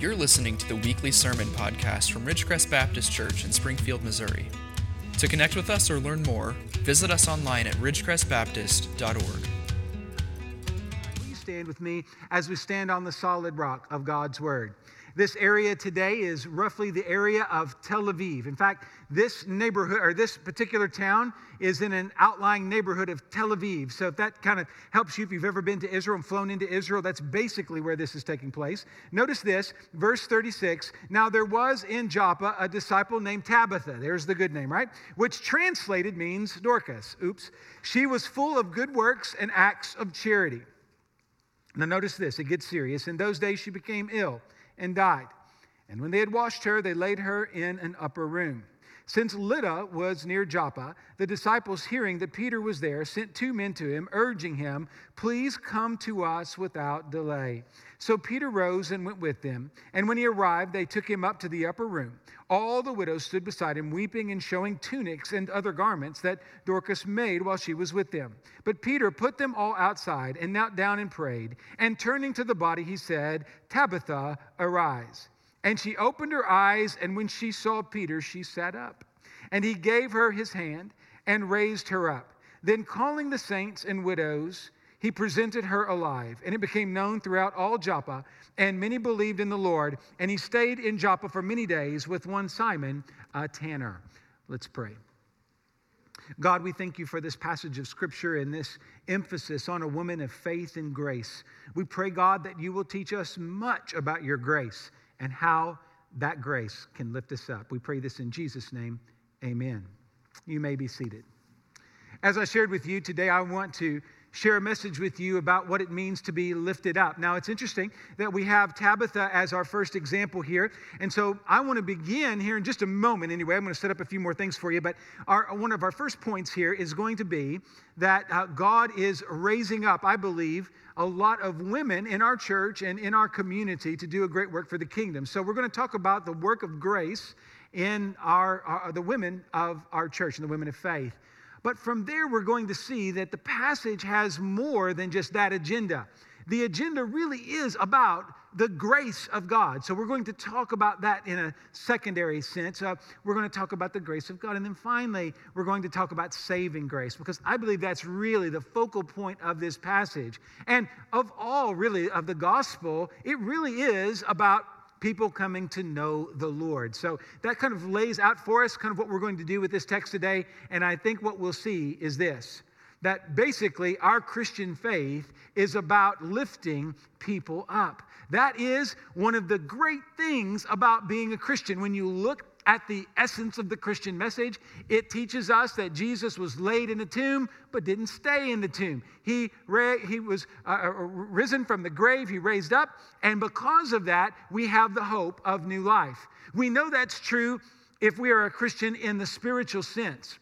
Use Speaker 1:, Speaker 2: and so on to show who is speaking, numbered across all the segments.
Speaker 1: You're listening to the weekly sermon podcast from Ridgecrest Baptist Church in Springfield, Missouri. To connect with us or learn more, visit us online at ridgecrestbaptist.org.
Speaker 2: Will you stand with me as we stand on the solid rock of God's Word? This area today is roughly the area of Tel Aviv. In fact, this neighborhood or this particular town is in an outlying neighborhood of Tel Aviv. So if that kind of helps you, if you've ever been to Israel and flown into Israel, that's basically where this is taking place. Notice this, verse 36. Now there was in Joppa a disciple named Tabitha. There's the good name, right? Which translated means Dorcas. Oops. She was full of good works and acts of charity. Now notice this, it gets serious. In those days she became ill and died. And when they had washed her, they laid her in an upper room. Since Lydda was near Joppa, the disciples, hearing that Peter was there, sent two men to him, urging him, Please come to us without delay. So Peter rose and went with them. And when he arrived, they took him up to the upper room. All the widows stood beside him, weeping and showing tunics and other garments that Dorcas made while she was with them. But Peter put them all outside and knelt down and prayed. And turning to the body, he said, Tabitha, arise. And she opened her eyes, and when she saw Peter, she sat up. And he gave her his hand and raised her up. Then, calling the saints and widows, he presented her alive. And it became known throughout all Joppa, and many believed in the Lord. And he stayed in Joppa for many days with one Simon, a tanner. Let's pray. God, we thank you for this passage of scripture and this emphasis on a woman of faith and grace. We pray, God, that you will teach us much about your grace and how that grace can lift us up. We pray this in Jesus' name. Amen. You may be seated. As I shared with you today, I want to share a message with you about what it means to be lifted up. Now, it's interesting that we have Tabitha as our first example here. And so I want to begin here in just a moment, anyway. I'm going to set up a few more things for you. But our, one of our first points here is going to be that uh, God is raising up, I believe, a lot of women in our church and in our community to do a great work for the kingdom. So we're going to talk about the work of grace in our, our the women of our church and the women of faith. But from there, we're going to see that the passage has more than just that agenda. The agenda really is about the grace of God. So we're going to talk about that in a secondary sense. Uh, we're going to talk about the grace of God. And then finally, we're going to talk about saving grace because I believe that's really the focal point of this passage. And of all, really, of the gospel, it really is about people coming to know the Lord. So that kind of lays out for us kind of what we're going to do with this text today. And I think what we'll see is this that basically our Christian faith is about lifting people up. That is one of the great things about being a Christian. When you look at the essence of the Christian message. It teaches us that Jesus was laid in a tomb, but didn't stay in the tomb. He, ra- he was uh, uh, risen from the grave, he raised up, and because of that, we have the hope of new life. We know that's true if we are a Christian in the spiritual sense.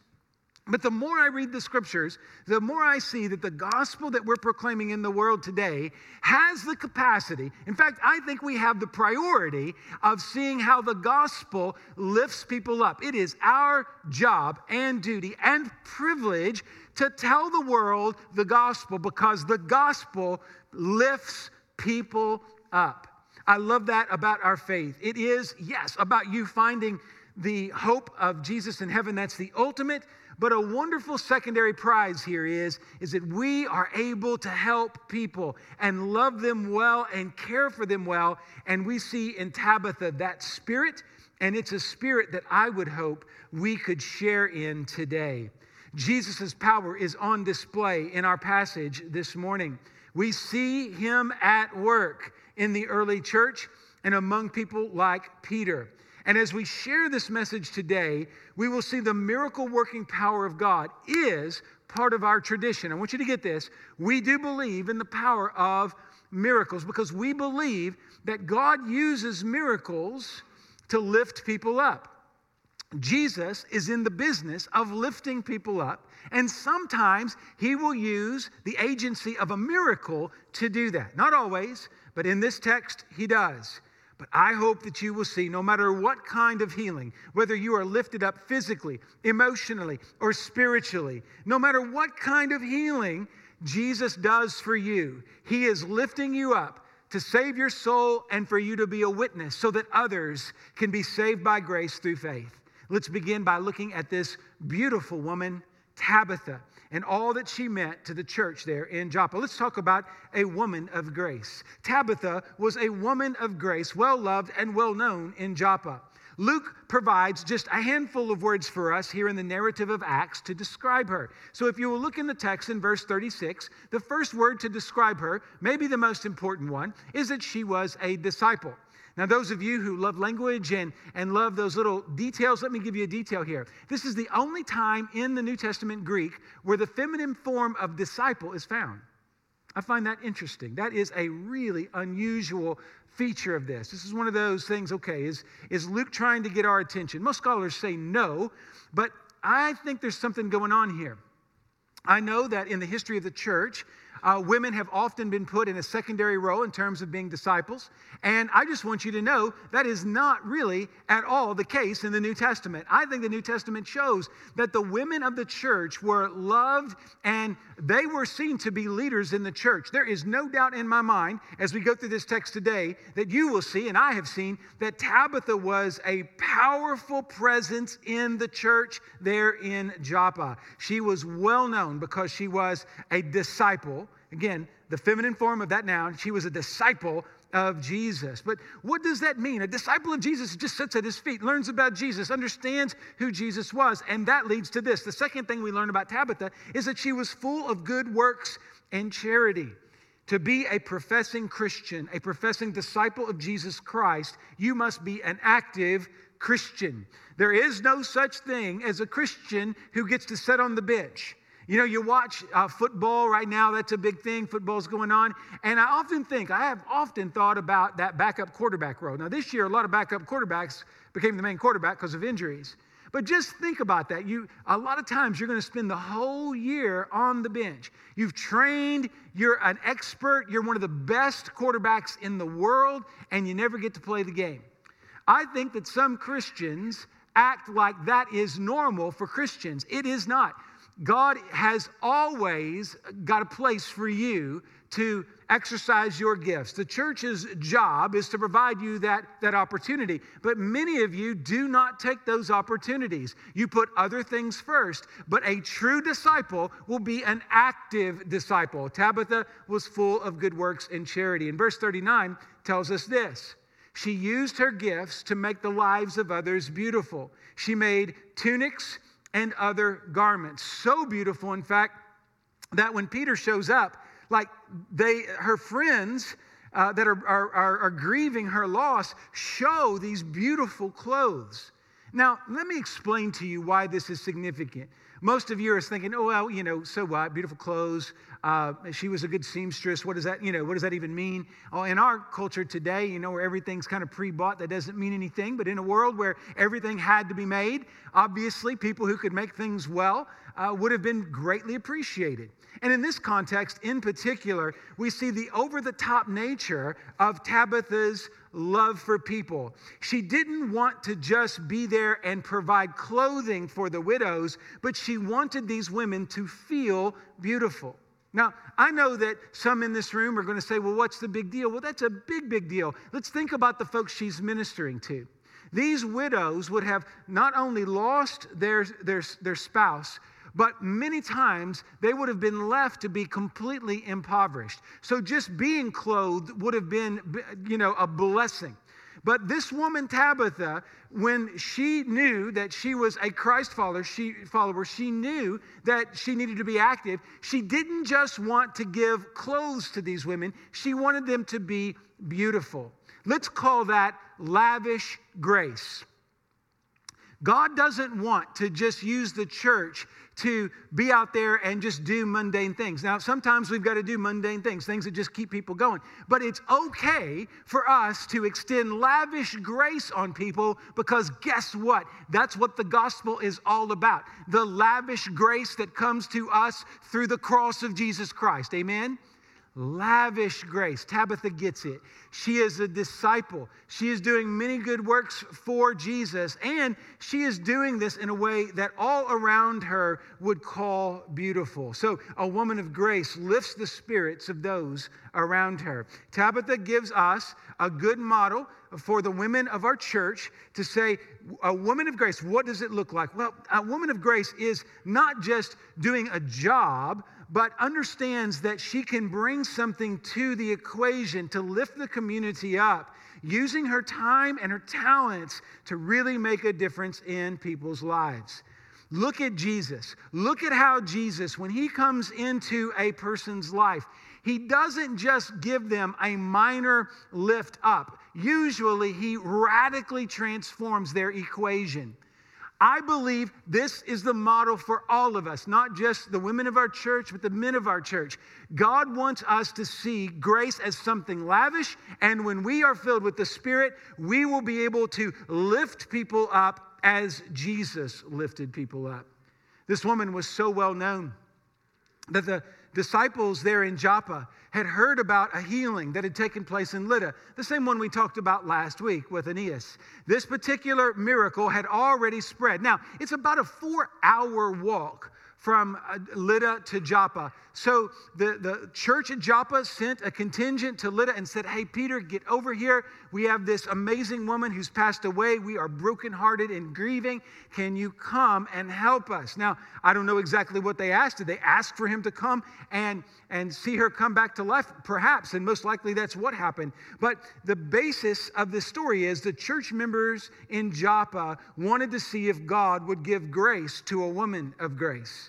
Speaker 2: But the more I read the scriptures, the more I see that the gospel that we're proclaiming in the world today has the capacity. In fact, I think we have the priority of seeing how the gospel lifts people up. It is our job and duty and privilege to tell the world the gospel because the gospel lifts people up. I love that about our faith. It is, yes, about you finding the hope of Jesus in heaven. That's the ultimate. But a wonderful secondary prize here is, is that we are able to help people and love them well and care for them well. And we see in Tabitha that spirit, and it's a spirit that I would hope we could share in today. Jesus' power is on display in our passage this morning. We see him at work in the early church and among people like Peter. And as we share this message today, we will see the miracle working power of God is part of our tradition. I want you to get this. We do believe in the power of miracles because we believe that God uses miracles to lift people up. Jesus is in the business of lifting people up, and sometimes he will use the agency of a miracle to do that. Not always, but in this text, he does. But I hope that you will see, no matter what kind of healing, whether you are lifted up physically, emotionally, or spiritually, no matter what kind of healing Jesus does for you, He is lifting you up to save your soul and for you to be a witness so that others can be saved by grace through faith. Let's begin by looking at this beautiful woman, Tabitha, and all that she meant to the church there in Joppa. Let's talk about a woman of grace. Tabitha was a woman of grace, well loved and well known in Joppa. Luke provides just a handful of words for us here in the narrative of Acts to describe her. So if you will look in the text in verse 36, the first word to describe her, maybe the most important one, is that she was a disciple. Now, those of you who love language and, and love those little details, let me give you a detail here. This is the only time in the New Testament Greek where the feminine form of disciple is found. I find that interesting. That is a really unusual feature of this. This is one of those things, okay, is, is Luke trying to get our attention? Most scholars say no, but I think there's something going on here. I know that in the history of the church, uh, women have often been put in a secondary role in terms of being disciples. And I just want you to know that is not really at all the case in the New Testament. I think the New Testament shows that the women of the church were loved and they were seen to be leaders in the church. There is no doubt in my mind, as we go through this text today, that you will see, and I have seen, that Tabitha was a powerful presence in the church there in Joppa. She was well known because she was a disciple Again, the feminine form of that noun, she was a disciple of Jesus. But what does that mean? A disciple of Jesus just sits at his feet, learns about Jesus, understands who Jesus was. And that leads to this. The second thing we learn about Tabitha is that she was full of good works and charity. To be a professing Christian, a professing disciple of Jesus Christ, you must be an active Christian. There is no such thing as a Christian who gets to sit on the bench. You know, you watch uh, football right now, that's a big thing. Football's going on. And I often think, I have often thought about that backup quarterback role. Now, this year, a lot of backup quarterbacks became the main quarterback because of injuries. But just think about that. You, a lot of times you're going to spend the whole year on the bench. You've trained, you're an expert, you're one of the best quarterbacks in the world, and you never get to play the game. I think that some Christians act like that is normal for Christians. It is not. God has always got a place for you to exercise your gifts. The church's job is to provide you that, that opportunity. But many of you do not take those opportunities. You put other things first. But a true disciple will be an active disciple. Tabitha was full of good works and charity. And verse 39 tells us this She used her gifts to make the lives of others beautiful. She made tunics and other garments. So beautiful, in fact, that when Peter shows up, like they, her friends uh, that are, are, are grieving her loss show these beautiful clothes. Now, let me explain to you why this is significant. Most of you are thinking, oh, well, you know, so what? Beautiful clothes. Uh, she was a good seamstress. What does that, you know, what does that even mean? Oh, in our culture today, you know, where everything's kind of pre-bought, that doesn't mean anything. But in a world where everything had to be made, obviously, people who could make things well uh, would have been greatly appreciated. And in this context, in particular, we see the over the top nature of Tabitha's love for people. She didn't want to just be there and provide clothing for the widows, but she wanted these women to feel beautiful. Now, I know that some in this room are going to say, well, what's the big deal? Well, that's a big, big deal. Let's think about the folks she's ministering to. These widows would have not only lost their, their, their spouse, but many times they would have been left to be completely impoverished. So just being clothed would have been, you know, a blessing. But this woman, Tabitha, when she knew that she was a Christ follower, she, follower, she knew that she needed to be active. She didn't just want to give clothes to these women, she wanted them to be beautiful. Let's call that lavish grace. God doesn't want to just use the church to be out there and just do mundane things. Now, sometimes we've got to do mundane things, things that just keep people going. But it's okay for us to extend lavish grace on people because guess what? That's what the gospel is all about. The lavish grace that comes to us through the cross of Jesus Christ. Amen? Lavish grace. Tabitha gets it. She is a disciple. She is doing many good works for Jesus, and she is doing this in a way that all around her would call beautiful. So, a woman of grace lifts the spirits of those around her. Tabitha gives us a good model for the women of our church to say, a woman of grace, what does it look like? Well, a woman of grace is not just doing a job, but understands that she can bring something to the equation to lift the community up, using her time and her talents to really make a difference in people's lives. Look at Jesus. Look at how Jesus, when he comes into a person's life, he doesn't just give them a minor lift up. Usually, he radically transforms their equation. I believe this is the model for all of us, not just the women of our church, but the men of our church. God wants us to see grace as something lavish, and when we are filled with the Spirit, we will be able to lift people up as Jesus lifted people up. This woman was so well known that the disciples there in Joppa had heard about a healing that had taken place in Lydda, the same one we talked about last week with Aeneas. This particular miracle had already spread. Now, it's about a four hour walk from uh, Lydda to Joppa. So the, the church at Joppa sent a contingent to Lydda and said, Hey, Peter, get over here. We have this amazing woman who's passed away. We are brokenhearted and grieving. Can you come and help us? Now, I don't know exactly what they asked. Did they ask for him to come and, and see her come back to life? Perhaps, and most likely that's what happened. But the basis of the story is the church members in Joppa wanted to see if God would give grace to a woman of grace.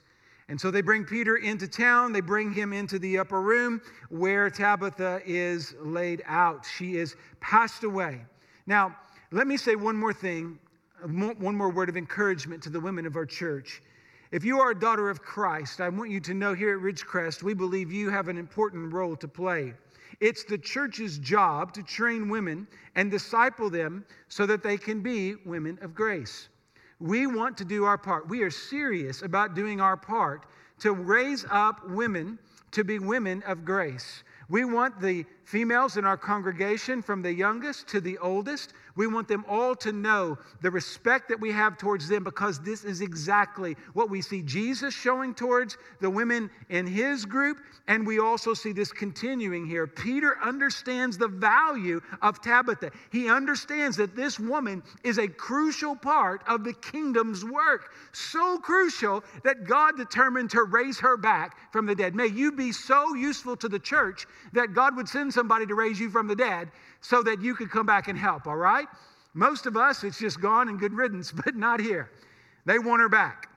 Speaker 2: And so they bring Peter into town. They bring him into the upper room where Tabitha is laid out. She is passed away. Now, let me say one more thing, one more word of encouragement to the women of our church. If you are a daughter of Christ, I want you to know here at Ridgecrest, we believe you have an important role to play. It's the church's job to train women and disciple them so that they can be women of grace. We want to do our part. We are serious about doing our part to raise up women to be women of grace. We want the females in our congregation, from the youngest to the oldest, we want them all to know the respect that we have towards them because this is exactly what we see Jesus showing towards the women in his group. And we also see this continuing here. Peter understands the value of Tabitha. He understands that this woman is a crucial part of the kingdom's work. So crucial that God determined to raise her back from the dead. May you be so useful to the church that God would send somebody to raise you from the dead so that you could come back and help, all right? Most of us, it's just gone and good riddance, but not here. They want her back.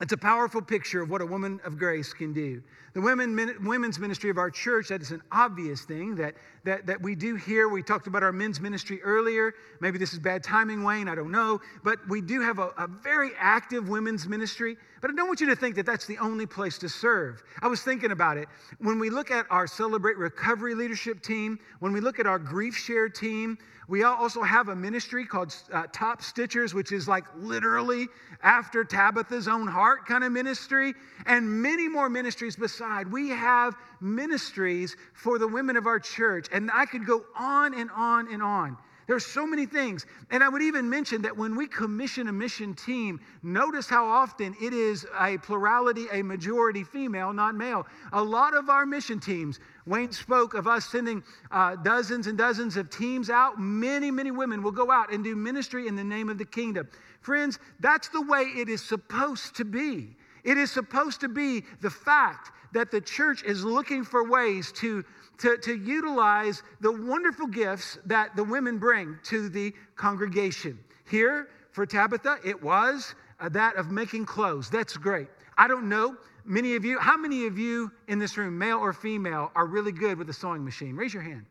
Speaker 2: It's a powerful picture of what a woman of grace can do. The women, women's ministry of our church, that is an obvious thing that, that, that we do here. We talked about our men's ministry earlier. Maybe this is bad timing, Wayne, I don't know. But we do have a, a very active women's ministry. But I don't want you to think that that's the only place to serve. I was thinking about it. When we look at our Celebrate Recovery leadership team, when we look at our Grief Share team, we also have a ministry called uh, Top Stitchers, which is like literally after Tabitha's own heart kind of ministry, and many more ministries beside. We have ministries for the women of our church, and I could go on and on and on. There's so many things. And I would even mention that when we commission a mission team, notice how often it is a plurality, a majority female, not male. A lot of our mission teams, Wayne spoke of us sending uh, dozens and dozens of teams out. Many, many women will go out and do ministry in the name of the kingdom. Friends, that's the way it is supposed to be. It is supposed to be the fact that the church is looking for ways to to, to utilize the wonderful gifts that the women bring to the congregation. Here for Tabitha, it was uh, that of making clothes. That's great. I don't know. Many of you, how many of you in this room, male or female, are really good with a sewing machine? Raise your hand.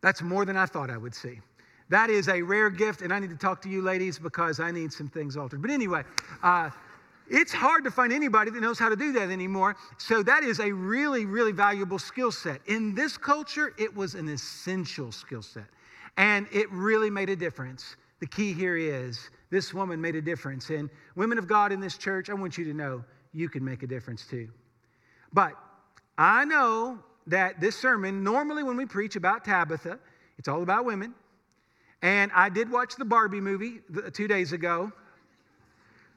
Speaker 2: That's more than I thought I would see. That is a rare gift, and I need to talk to you ladies because I need some things altered. But anyway, uh, it's hard to find anybody that knows how to do that anymore. So that is a really, really valuable skill set. In this culture, it was an essential skill set. And it really made a difference. The key here is this woman made a difference. And women of God in this church, I want you to know you can make a difference too. But I know that this sermon, normally when we preach about Tabitha, it's all about women. And I did watch the Barbie movie two days ago.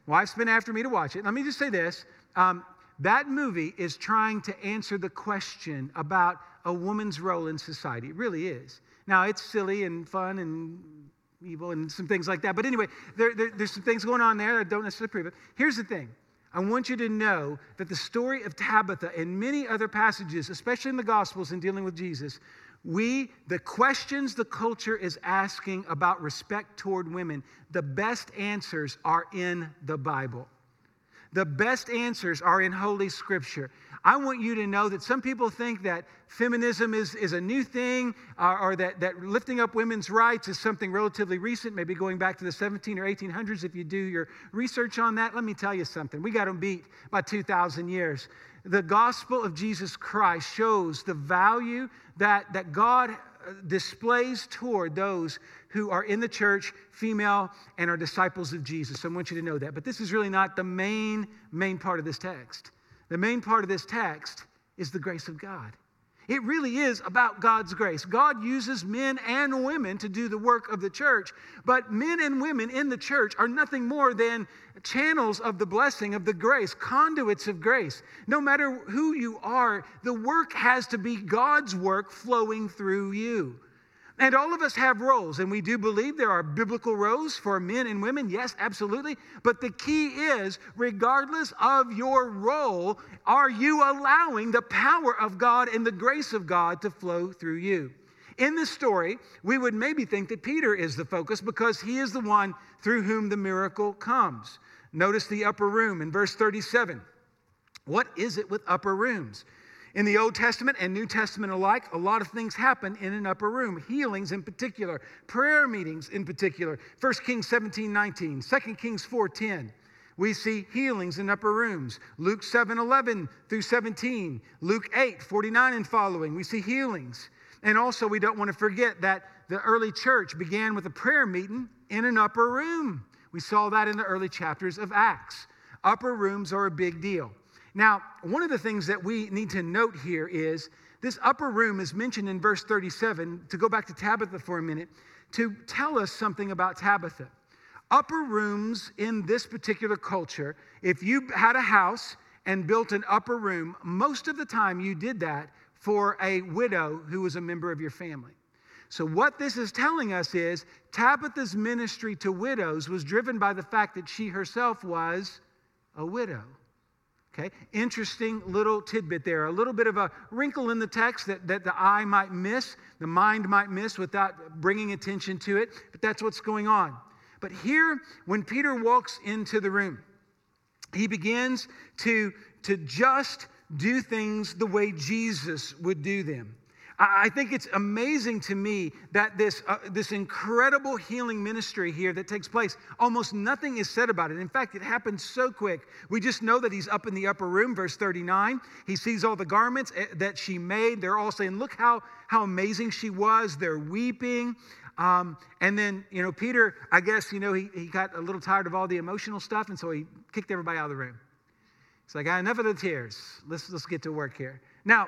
Speaker 2: Wife's been after me to watch it. Let me just say this um, that movie is trying to answer the question about a woman's role in society. It really is. Now, it's silly and fun and evil and some things like that. But anyway, there, there, there's some things going on there that don't necessarily prove it. Here's the thing I want you to know that the story of Tabitha and many other passages, especially in the Gospels in dealing with Jesus, we, the questions the culture is asking about respect toward women, the best answers are in the Bible. The best answers are in Holy Scripture. I want you to know that some people think that feminism is, is a new thing uh, or that, that lifting up women's rights is something relatively recent, maybe going back to the 17 or 1800s if you do your research on that. Let me tell you something. We got them beat by 2,000 years. The gospel of Jesus Christ shows the value that, that God displays toward those who are in the church, female, and are disciples of Jesus. I want you to know that. But this is really not the main, main part of this text. The main part of this text is the grace of God. It really is about God's grace. God uses men and women to do the work of the church, but men and women in the church are nothing more than channels of the blessing of the grace, conduits of grace. No matter who you are, the work has to be God's work flowing through you. And all of us have roles, and we do believe there are biblical roles for men and women. Yes, absolutely. But the key is, regardless of your role, are you allowing the power of God and the grace of God to flow through you? In this story, we would maybe think that Peter is the focus because he is the one through whom the miracle comes. Notice the upper room in verse 37. What is it with upper rooms? In the Old Testament and New Testament alike, a lot of things happen in an upper room. Healings in particular, prayer meetings in particular. 1 Kings 17, 19, 2 Kings 4, 10. We see healings in upper rooms. Luke 7, 11 through 17. Luke 8, 49 and following. We see healings. And also, we don't want to forget that the early church began with a prayer meeting in an upper room. We saw that in the early chapters of Acts. Upper rooms are a big deal. Now, one of the things that we need to note here is this upper room is mentioned in verse 37, to go back to Tabitha for a minute, to tell us something about Tabitha. Upper rooms in this particular culture, if you had a house and built an upper room, most of the time you did that for a widow who was a member of your family. So, what this is telling us is Tabitha's ministry to widows was driven by the fact that she herself was a widow. Okay, interesting little tidbit there. A little bit of a wrinkle in the text that, that the eye might miss, the mind might miss without bringing attention to it, but that's what's going on. But here, when Peter walks into the room, he begins to, to just do things the way Jesus would do them. I think it's amazing to me that this, uh, this incredible healing ministry here that takes place, almost nothing is said about it. In fact, it happens so quick. We just know that he's up in the upper room, verse 39. He sees all the garments eh, that she made. They're all saying, Look how, how amazing she was. They're weeping. Um, and then, you know, Peter, I guess, you know, he, he got a little tired of all the emotional stuff, and so he kicked everybody out of the room. It's like, enough of the tears. Let's, let's get to work here. Now,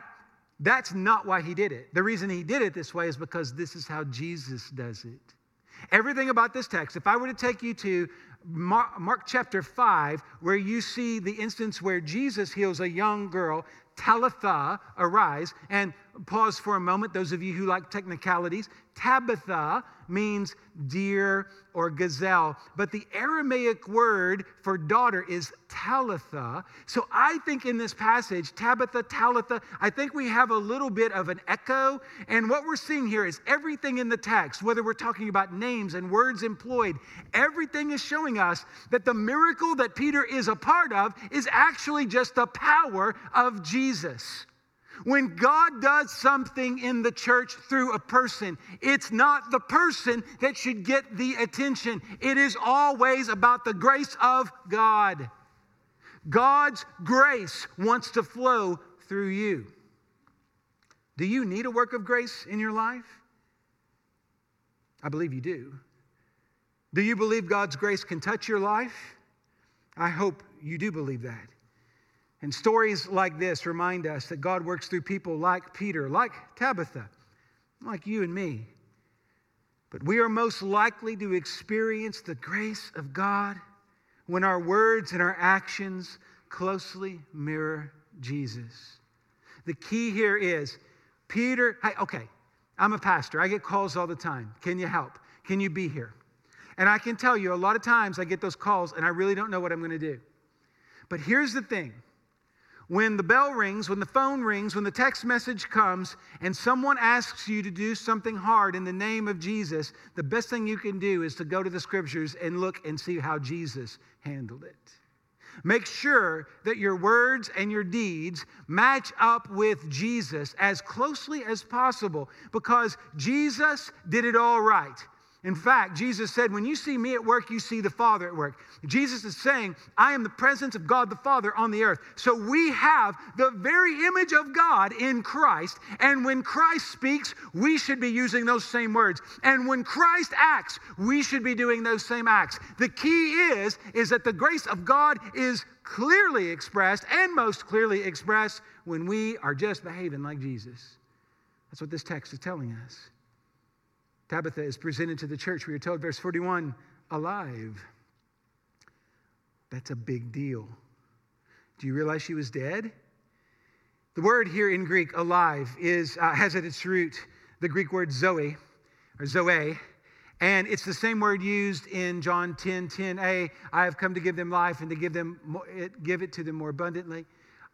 Speaker 2: that's not why he did it. The reason he did it this way is because this is how Jesus does it. Everything about this text, if I were to take you to Mark, Mark, chapter 5, where you see the instance where Jesus heals a young girl, Talitha, arise, and pause for a moment, those of you who like technicalities. Tabitha means deer or gazelle, but the Aramaic word for daughter is Talitha. So I think in this passage, Tabitha, Talitha, I think we have a little bit of an echo. And what we're seeing here is everything in the text, whether we're talking about names and words employed, everything is showing us that the miracle that Peter is a part of is actually just the power of Jesus. When God does something in the church through a person, it's not the person that should get the attention. It is always about the grace of God. God's grace wants to flow through you. Do you need a work of grace in your life? I believe you do. Do you believe God's grace can touch your life? I hope you do believe that. And stories like this remind us that God works through people like Peter, like Tabitha, like you and me. But we are most likely to experience the grace of God when our words and our actions closely mirror Jesus. The key here is Peter, hey, okay, I'm a pastor. I get calls all the time. Can you help? Can you be here? And I can tell you, a lot of times I get those calls and I really don't know what I'm going to do. But here's the thing when the bell rings, when the phone rings, when the text message comes, and someone asks you to do something hard in the name of Jesus, the best thing you can do is to go to the scriptures and look and see how Jesus handled it. Make sure that your words and your deeds match up with Jesus as closely as possible because Jesus did it all right. In fact, Jesus said, When you see me at work, you see the Father at work. Jesus is saying, I am the presence of God the Father on the earth. So we have the very image of God in Christ. And when Christ speaks, we should be using those same words. And when Christ acts, we should be doing those same acts. The key is, is that the grace of God is clearly expressed and most clearly expressed when we are just behaving like Jesus. That's what this text is telling us. Tabitha is presented to the church, we are told, verse 41, alive. That's a big deal. Do you realize she was dead? The word here in Greek, alive, is, uh, has at its root the Greek word zoe, or zoe, and it's the same word used in John 10 10a. I have come to give them life and to give, them give it to them more abundantly.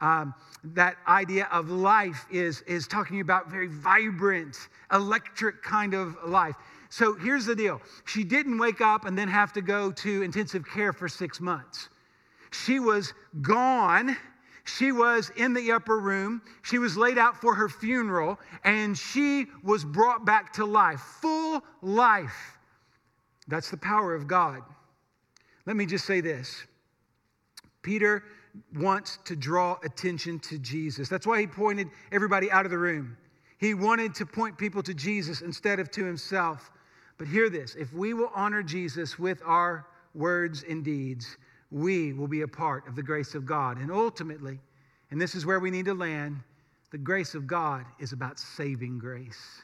Speaker 2: Um, that idea of life is, is talking about very vibrant, electric kind of life. So here's the deal she didn't wake up and then have to go to intensive care for six months. She was gone. She was in the upper room. She was laid out for her funeral, and she was brought back to life, full life. That's the power of God. Let me just say this Peter wants to draw attention to Jesus. That's why he pointed everybody out of the room. He wanted to point people to Jesus instead of to himself. But hear this if we will honor Jesus with our words and deeds, we will be a part of the grace of God. And ultimately, and this is where we need to land, the grace of God is about saving grace.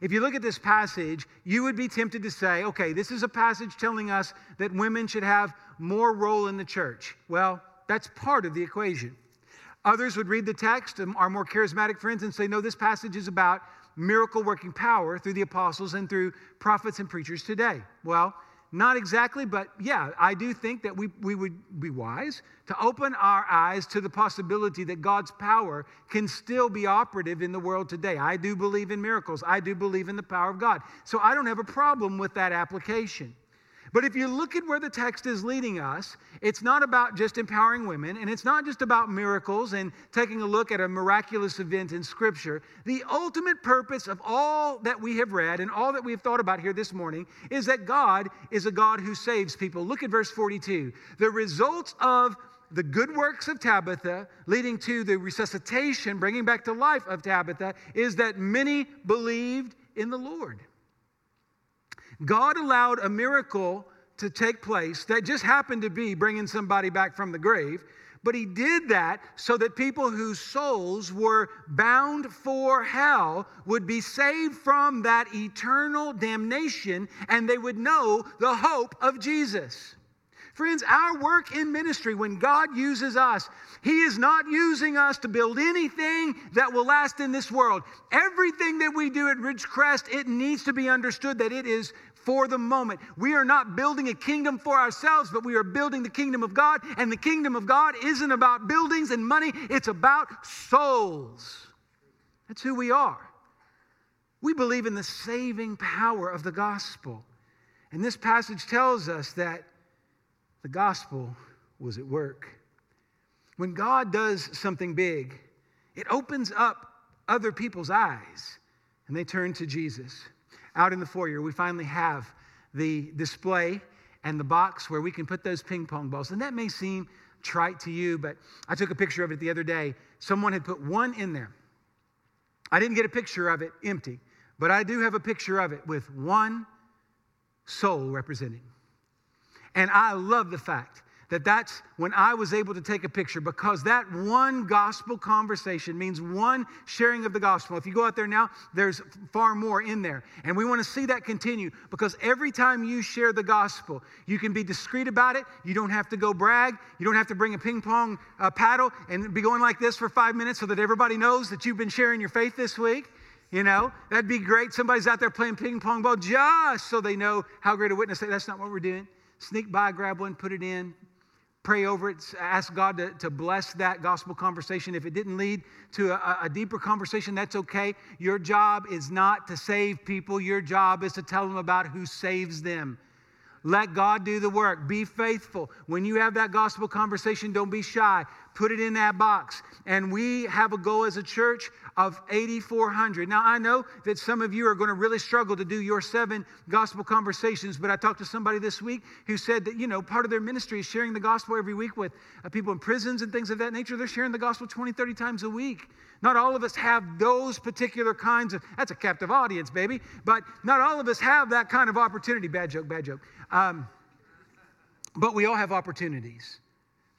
Speaker 2: If you look at this passage, you would be tempted to say, okay, this is a passage telling us that women should have more role in the church. Well, that's part of the equation. Others would read the text, our more charismatic friends, and say, no, this passage is about miracle working power through the apostles and through prophets and preachers today. Well, not exactly, but yeah, I do think that we, we would be wise to open our eyes to the possibility that God's power can still be operative in the world today. I do believe in miracles, I do believe in the power of God. So I don't have a problem with that application. But if you look at where the text is leading us, it's not about just empowering women, and it's not just about miracles and taking a look at a miraculous event in Scripture. The ultimate purpose of all that we have read and all that we have thought about here this morning is that God is a God who saves people. Look at verse 42. The results of the good works of Tabitha, leading to the resuscitation, bringing back to life of Tabitha, is that many believed in the Lord. God allowed a miracle to take place that just happened to be bringing somebody back from the grave. But he did that so that people whose souls were bound for hell would be saved from that eternal damnation and they would know the hope of Jesus. Friends, our work in ministry, when God uses us, He is not using us to build anything that will last in this world. Everything that we do at Ridgecrest, it needs to be understood that it is for the moment. We are not building a kingdom for ourselves, but we are building the kingdom of God. And the kingdom of God isn't about buildings and money, it's about souls. That's who we are. We believe in the saving power of the gospel. And this passage tells us that the gospel was at work. When God does something big, it opens up other people's eyes and they turn to Jesus out in the foyer, we finally have the display and the box where we can put those ping pong balls. And that may seem trite to you, but I took a picture of it the other day. Someone had put one in there. I didn't get a picture of it empty, but I do have a picture of it with one soul representing. And I love the fact that that's when I was able to take a picture because that one gospel conversation means one sharing of the gospel. If you go out there now, there's far more in there. And we want to see that continue because every time you share the gospel, you can be discreet about it. You don't have to go brag. You don't have to bring a ping pong uh, paddle and be going like this for five minutes so that everybody knows that you've been sharing your faith this week. You know, that'd be great. Somebody's out there playing ping pong ball just so they know how great a witness. they That's not what we're doing. Sneak by, grab one, put it in, pray over it, ask God to, to bless that gospel conversation. If it didn't lead to a, a, deeper conversation, that's okay. Your job is not to save people, your job is to tell them about who saves them. Let God do the work. Be faithful. When you have that gospel conversation, don't be shy. Put it in that box. And we have a goal as a church of 8,400. Now, I know that some of you are going to really struggle to do your seven gospel conversations, but I talked to somebody this week who said that, you know, part of their ministry is sharing the gospel every week with uh, people in prisons and things of that nature. They're sharing the gospel 20, 30 times a week. Not all of us have those particular kinds of, that's a captive audience, baby, but not all of us have that kind of opportunity. Bad joke, bad joke. Um, but we all have opportunities.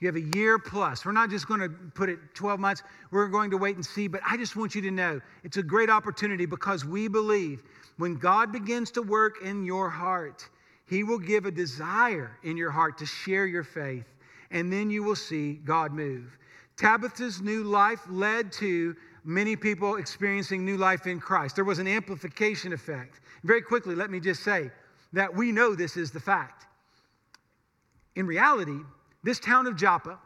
Speaker 2: You have a year plus. We're not just going to put it 12 months. We're going to wait and see. But I just want you to know it's a great opportunity because we believe when God begins to work in your heart, He will give a desire in your heart to share your faith. And then you will see God move. Tabitha's new life led to many people experiencing new life in Christ. There was an amplification effect. Very quickly, let me just say that we know this is the fact. In reality, this town of Joppa,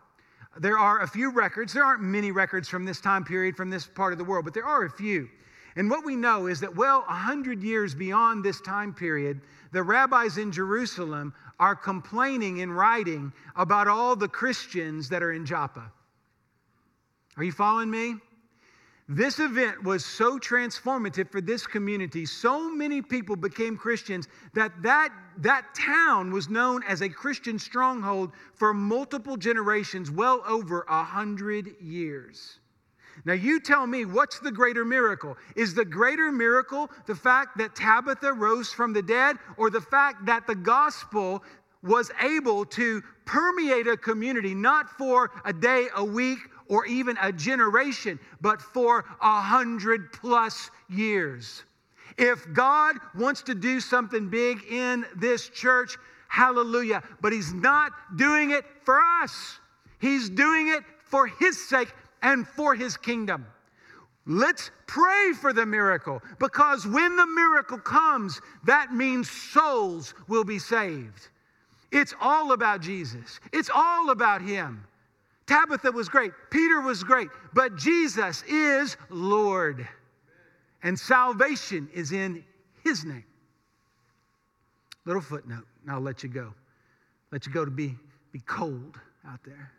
Speaker 2: there are a few records. There aren't many records from this time period, from this part of the world, but there are a few. And what we know is that, well, 100 years beyond this time period, the rabbis in Jerusalem are complaining in writing about all the Christians that are in Joppa. Are you following me? This event was so transformative for this community. So many people became Christians that that, that town was known as a Christian stronghold for multiple generations, well over a hundred years. Now, you tell me what's the greater miracle? Is the greater miracle the fact that Tabitha rose from the dead, or the fact that the gospel was able to permeate a community, not for a day, a week, or even a generation, but for a hundred plus years. If God wants to do something big in this church, hallelujah. But He's not doing it for us, He's doing it for His sake and for His kingdom. Let's pray for the miracle because when the miracle comes, that means souls will be saved. It's all about Jesus, it's all about Him. Tabitha was great, Peter was great, but Jesus is Lord. And salvation is in his name. Little footnote, and I'll let you go. Let you go to be, be cold out there.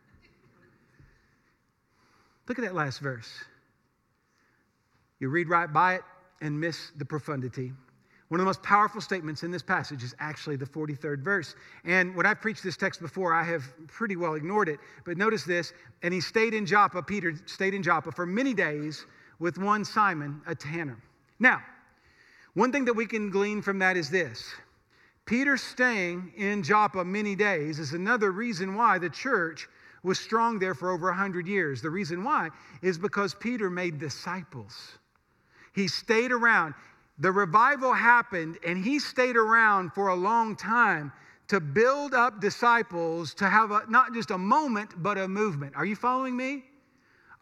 Speaker 2: Look at that last verse. You read right by it and miss the profundity. One of the most powerful statements in this passage is actually the 43rd verse. And when I've preached this text before, I have pretty well ignored it. But notice this, and he stayed in Joppa, Peter stayed in Joppa for many days with one Simon, a tanner. Now, one thing that we can glean from that is this Peter staying in Joppa many days is another reason why the church was strong there for over 100 years. The reason why is because Peter made disciples. He stayed around the revival happened and he stayed around for a long time to build up disciples to have a, not just a moment, but a movement. Are you following me?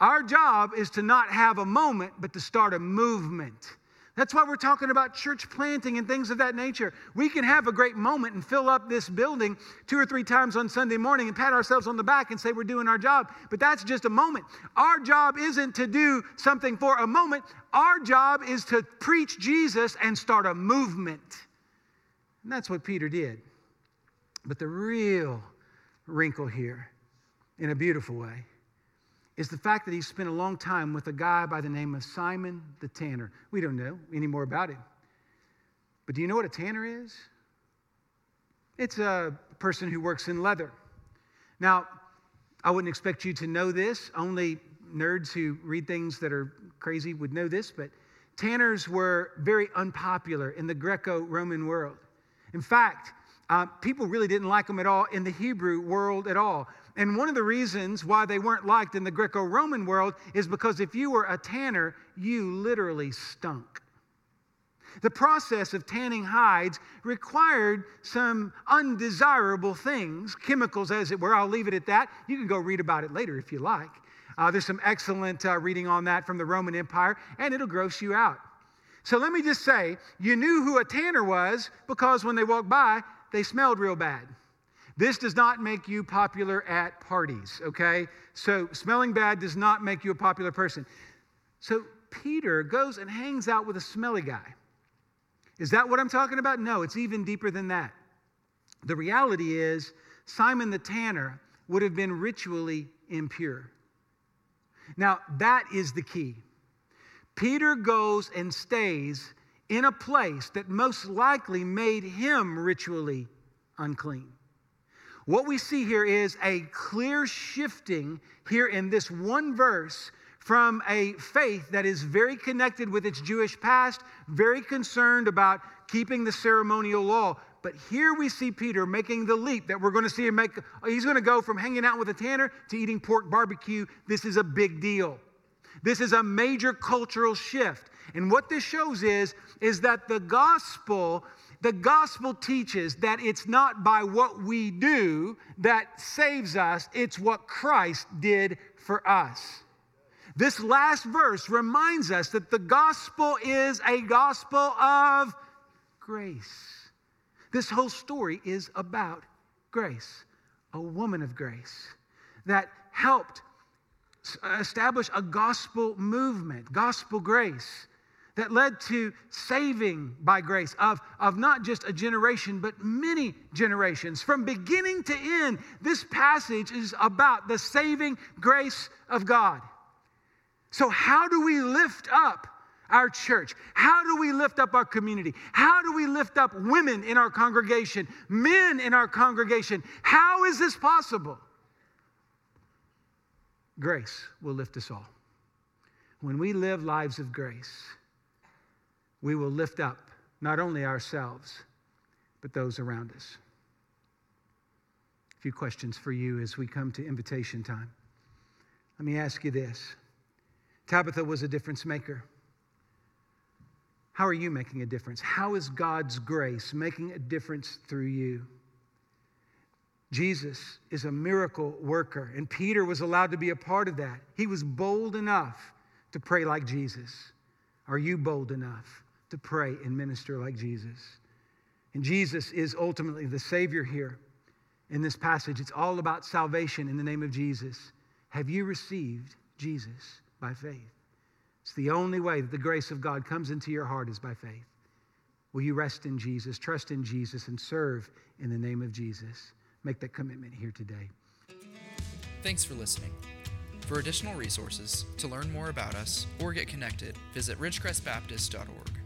Speaker 2: Our job is to not have a moment, but to start a movement. That's why we're talking about church planting and things of that nature. We can have a great moment and fill up this building two or three times on Sunday morning and pat ourselves on the back and say we're doing our job, but that's just a moment. Our job isn't to do something for a moment, our job is to preach Jesus and start a movement. And that's what Peter did. But the real wrinkle here, in a beautiful way, is the fact that he spent a long time with a guy by the name of Simon the Tanner. We don't know any more about him. But do you know what a tanner is? It's a person who works in leather. Now, I wouldn't expect you to know this. Only nerds who read things that are crazy would know this, but tanners were very unpopular in the Greco Roman world. In fact, uh, people really didn't like them at all in the Hebrew world at all. And one of the reasons why they weren't liked in the Greco Roman world is because if you were a tanner, you literally stunk. The process of tanning hides required some undesirable things, chemicals as it were. I'll leave it at that. You can go read about it later if you like. Uh, there's some excellent uh, reading on that from the Roman Empire, and it'll gross you out. So let me just say, you knew who a tanner was because when they walked by, they smelled real bad. This does not make you popular at parties, okay? So smelling bad does not make you a popular person. So Peter goes and hangs out with a smelly guy. Is that what I'm talking about? No, it's even deeper than that. The reality is, Simon the tanner would have been ritually impure. Now, that is the key. Peter goes and stays in a place that most likely made him ritually unclean. What we see here is a clear shifting here in this one verse from a faith that is very connected with its Jewish past, very concerned about keeping the ceremonial law. But here we see Peter making the leap that we're going to see him make. He's going to go from hanging out with a tanner to eating pork barbecue. This is a big deal. This is a major cultural shift. And what this shows is, is that the gospel, the gospel teaches that it's not by what we do that saves us, it's what Christ did for us. This last verse reminds us that the gospel is a gospel of grace. This whole story is about grace, a woman of grace that helped establish a gospel movement, gospel grace, that led to saving by grace of, of not just a generation, but many generations. From beginning to end, this passage is about the saving grace of God. So, how do we lift up our church? How do we lift up our community? How do we lift up women in our congregation, men in our congregation? How is this possible? Grace will lift us all. When we live lives of grace, we will lift up not only ourselves, but those around us. A few questions for you as we come to invitation time. Let me ask you this Tabitha was a difference maker. How are you making a difference? How is God's grace making a difference through you? Jesus is a miracle worker, and Peter was allowed to be a part of that. He was bold enough to pray like Jesus. Are you bold enough to pray and minister like Jesus? And Jesus is ultimately the Savior here in this passage. It's all about salvation in the name of Jesus. Have you received Jesus? by faith. It's the only way that the grace of God comes into your heart is by faith. Will you rest in Jesus, trust in Jesus, and serve in the name of Jesus? Make that commitment here today.
Speaker 1: Thanks for listening. For additional resources, to learn more about us, or get connected, visit ridgecrestbaptist.org.